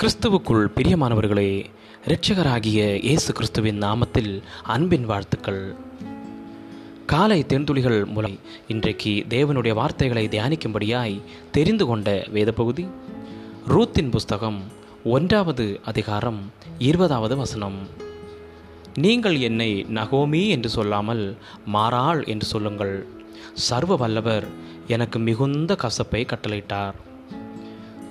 கிறிஸ்துவுக்குள் பிரியமானவர்களே இரட்சகராகிய இயேசு கிறிஸ்துவின் நாமத்தில் அன்பின் வாழ்த்துக்கள். காலை தென்துளிகள் மூலம் இன்றைக்கு தேவனுடைய வார்த்தைகளை தியானிக்கும்படியாய் தெரிந்து கொண்ட வேத பகுதி ரூத்தின் புஸ்தகம் ஒன்றாவது அதிகாரம் இருபதாவது வசனம். நீங்கள் என்னை நகோமி என்று சொல்லாமல் மாறாள் என்று சொல்லுங்கள். சர்வ வல்லவர் எனக்கு மிகுந்த கசப்பை கட்டளையிட்டார்.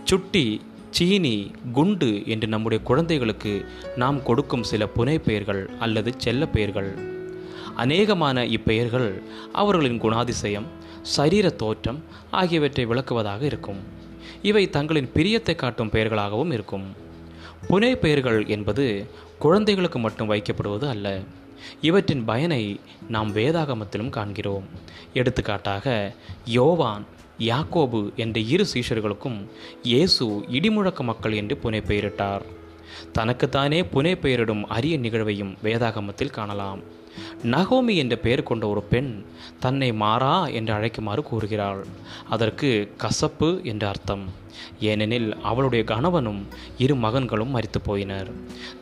சுட்டி சீனி குண்டு என்று நம்முடைய குழந்தைகளுக்கு நாம் கொடுக்கும் சில புனை பெயர்கள் அல்லது செல்ல பெயர்கள் அநேகமான இப்பெயர்கள் அவர்களின் குணாதிசயம் சரீர தோற்றம் ஆகியவற்றை விளக்குவதாக இருக்கும். இவை தங்களின் பிரியத்தை காட்டும் பெயர்களாகவும் இருக்கும். புனை பெயர்கள் என்பது குழந்தைகளுக்கு மட்டும் வைக்கப்படுவது அல்ல. இவற்றின் பயனை நாம் வேதாகமத்திலும் காண்கிறோம். எடுத்துக்காட்டாக யோவான் யாக்கோபு என்ற இரு சீஷர்களுக்கும் இயேசு இடிமுழக்க மக்கள் என்று புனை பெயரிட்டார் தனக்குத்தானே புனை பெயரிடும் அரிய நிகழ்வையும் வேதாகமத்தில் காணலாம். நகோமி என்ற பெயர் கொண்ட ஒரு பெண் தன்னை மாறா என்று அழைக்குமாறு கூறுகிறாள். அதற்கு கசப்பு என்று அர்த்தம். ஏனெனில் அவளுடைய கணவனும் இரு மகன்களும் மரித்து போயினர்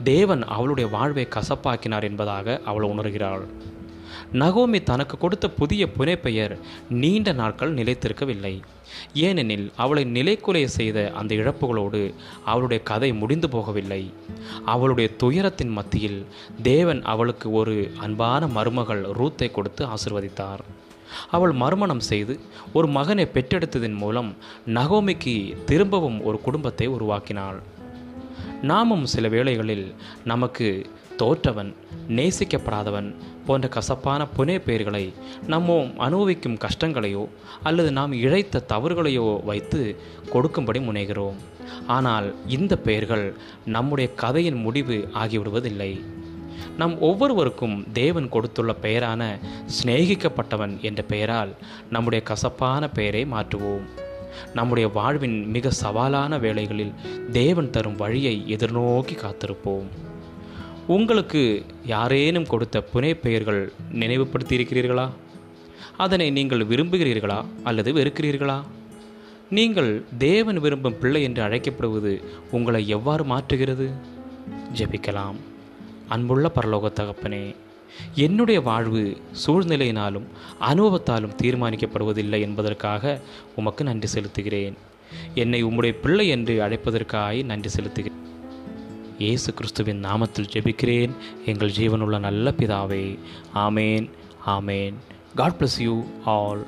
தேவன் அவளுடைய வாழ்வை கசப்பாக்கினார் என்பதாக அவள் உணர்கிறாள். நகோமி தனக்கு கொடுத்த புதிய புனைப்பெயர் நீண்ட நாட்கள் நிலைத்திருக்கவில்லை. ஏனெனில் அவளை நிலைக்குலைய செய்த அந்த இழப்புகளோடு அவளுடைய கதை முடிந்து போகவில்லை. அவளுடைய துயரத்தின் மத்தியில் தேவன் அவளுக்கு ஒரு அன்பான மருமகள் ரூத்தை கொடுத்து ஆசிர்வதித்தார். அவள் மறுமணம் செய்து ஒரு மகனை பெற்றெடுத்ததன் மூலம் நகோமிக்கு திரும்பவும் ஒரு குடும்பத்தை உருவாக்கினாள். நாமும் சில வேளைகளில் நமக்கு தோற்றவன் நேசிக்கப்படாதவன் போன்ற கசப்பான புனே பெயர்களை நம்ம அனுபவிக்கும் கஷ்டங்களையோ அல்லது நாம் இழைத்த தவறுகளையோ வைத்து கொடுக்கும்படி முனைகிறோம். ஆனால் இந்த பெயர்கள் நம்முடைய கதையின் முடிவு ஆகிவிடுவதில்லை. நம் ஒவ்வொருவருக்கும் தேவன் கொடுத்துள்ள பெயரான சிநேகிக்கப்பட்டவன் என்ற பெயரால் நம்முடைய கசப்பான பெயரை மாற்றுவோம். நம்முடைய வாழ்வின் மிக சவாலான வேளைகளில் தேவன் தரும் வழியை எதிர்நோக்கி காத்திருப்போம். உங்களுக்கு யாரேனும் கொடுத்த புனை பெயர்கள் நினைவுபடுத்தி இருக்கிறீர்களா அதனை நீங்கள் விரும்புகிறீர்களா அல்லது வெறுக்கிறீர்களா? நீங்கள் தேவன் விரும்பும் பிள்ளை என்று அழைக்கப்படுவது உங்களை எவ்வாறு மாற்றுகிறது? ஜெபிக்கலாம். அன்புள்ள பரலோக தகப்பனே என்னுடைய வாழ்வு சூழ்நிலையினாலும் அனுபவத்தாலும் தீர்மானிக்கப்படுவதில்லை என்பதற்காக உமக்கு நன்றி செலுத்துகிறேன். என்னை உம்முடைய பிள்ளை என்று அழைப்பதற்காக நன்றி செலுத்துகிறேன். இயேசு கிறிஸ்துவின் நாமத்தில் ஜெபிக்கிறேன். எங்கள் ஜீவனுள்ள நல்ல பிதாவே ஆமேன் ஆமேன். God bless you all